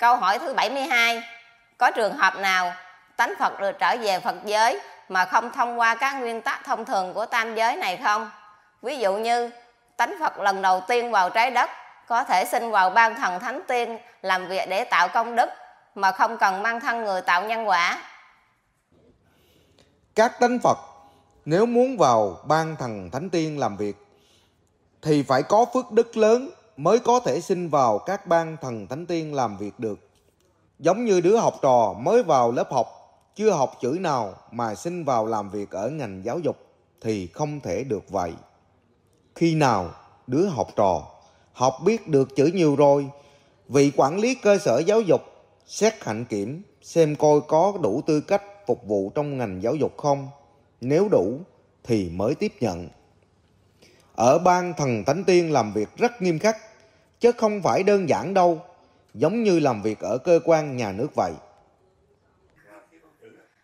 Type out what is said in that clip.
Câu hỏi thứ 72. Có trường hợp nào tánh Phật được trở về Phật giới mà không thông qua các nguyên tắc thông thường của tam giới này không? Ví dụ như tánh Phật lần đầu tiên vào trái đất, có thể sinh vào ban thần thánh tiên làm việc để tạo công đức mà không cần mang thân người tạo nhân quả. Các tánh Phật, nếu muốn vào ban thần thánh tiên làm việc, thì phải có phước đức lớn mới có thể xin vào các ban thần thánh tiên làm việc được. Giống như đứa học trò mới vào lớp học, chưa học chữ nào mà xin vào làm việc ở ngành giáo dục thì không thể được vậy. Khi nào đứa học trò học biết được chữ nhiều rồi, vị quản lý cơ sở giáo dục xét hạnh kiểm xem coi có đủ tư cách phục vụ trong ngành giáo dục không. Nếu đủ thì mới tiếp nhận. Ở ban thần thánh tiên làm việc rất nghiêm khắc, chứ không phải đơn giản đâu, giống như làm việc ở cơ quan nhà nước vậy.